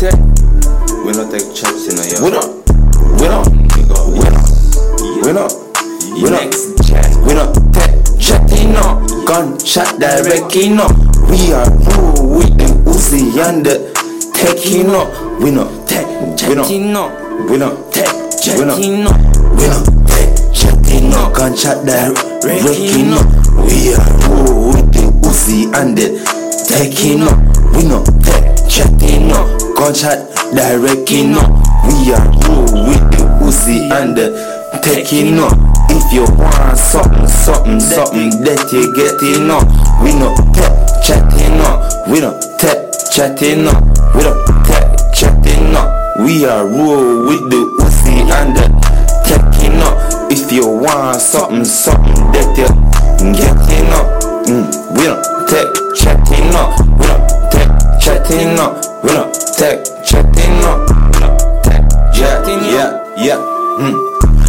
take. We don't take checks in a year. We don't. We don't. We don't. We don't. We don't. We don't take chatting no. Gunshot directly no. We are rule with the Uzi and the taking no. We don't take. Chatting no. We don't take. Chatting no. We don't take chatting no. Gunshot directly no. We are rule with the Uzi and the taking no. We don't take chatting. Gunshot directly no. We are rule with the Uzi and the taking no. If you want something, something, something that you get it no. We no take chatting no. We don't take chatting no. We don't take chatting no. We are rule with the Uzi and the taking no. If you want something, something that you get it no. Mm, we don't take chatting no. We don't take chatting no. We don't no. We don't chatting no. Yeah, yeah. Mm.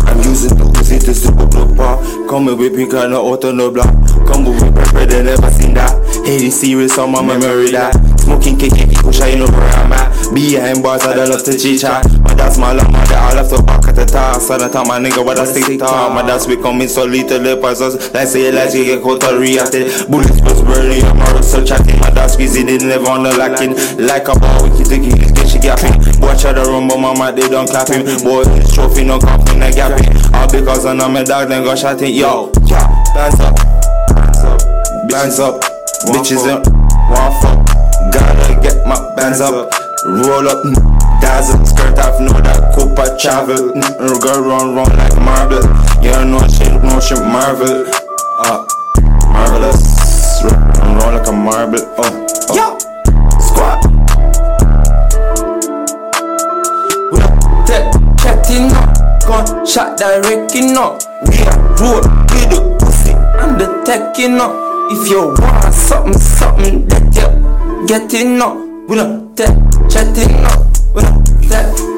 I'm using the Uzi to super block bar. Coming with pink and out on the block. Combo with pepper, they never seen that. Hey, this serious on my memory that. Smoking cake, push I know where I'm at. Behind bars, I don't love to chit chat. My dad's my love, my dad, I top. So the time my nigga, what I stick top. My dad's becoming so little, the parcels. Like say, like you get caught or reacted. Bullets was burning, I'm already so chatting. My dad's squeezing, it never on the lacking. Like a ball, we keep taking his bitch, she gapping. Watch out the rumble, mama, they don't clap him. Boy, his trophy, no from the gapping. All because I know my dog, then go shotting. Yo, yeah, bands up, bands up, bands up. Bitches in one fuck. Gotta get my bands up. Roll up, dazzle, skirt off, know that Cooper travel. Mm, Girl run, run like marble. You know shit, no shit, marvel. Uh, marvelous. Run, run like a marble. Oh, oh. Yo, squad. We don't take chatting no. Gun shot directly no. We are road with the pussy and the taking no. If you want something, something that you getting up. We don't take chatting no.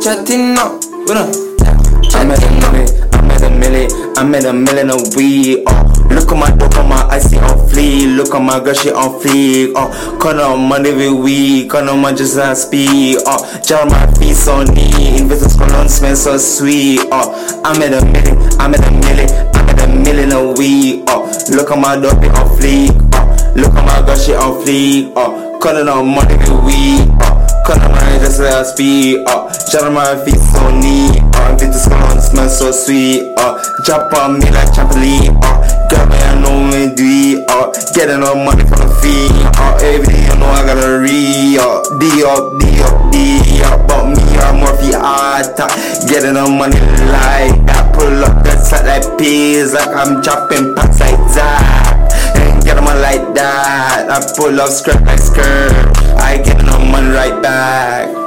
Take chatting no. We don't take I'm at a chatting no. milli, I'm at a milli, I'm at a million of weed. Oh, look at my dope on oh, my icy on fleek. Look at my girl, she on fleek. Oh, cut on money every week, cut on my just on speed. Oh, jar my feet so neat, investors cologne smell so sweet. Oh, I'm at a million, I'm at a million, I'm at a million of weed. Oh, look at my dope on fleek. Oh, look at my girl, she on fleek. Oh, cut on money every week. Oh, cut on my just on speed. Oh, jar my feet so neat. Oh, investors cologne smell so sweet. Oh, drop on me like trampoline. Oh, girl, man, I know me do it. Oh, uh. getting all money from the fee. Oh, every day you know I gotta re. Oh, D up, D up, D up. But me, I'm more for art. Getting all money like that. Pull up that side like peas. Like I'm dropping packs like that. And get 'em on like that. I pull up skirt like skirt. I get no money right back.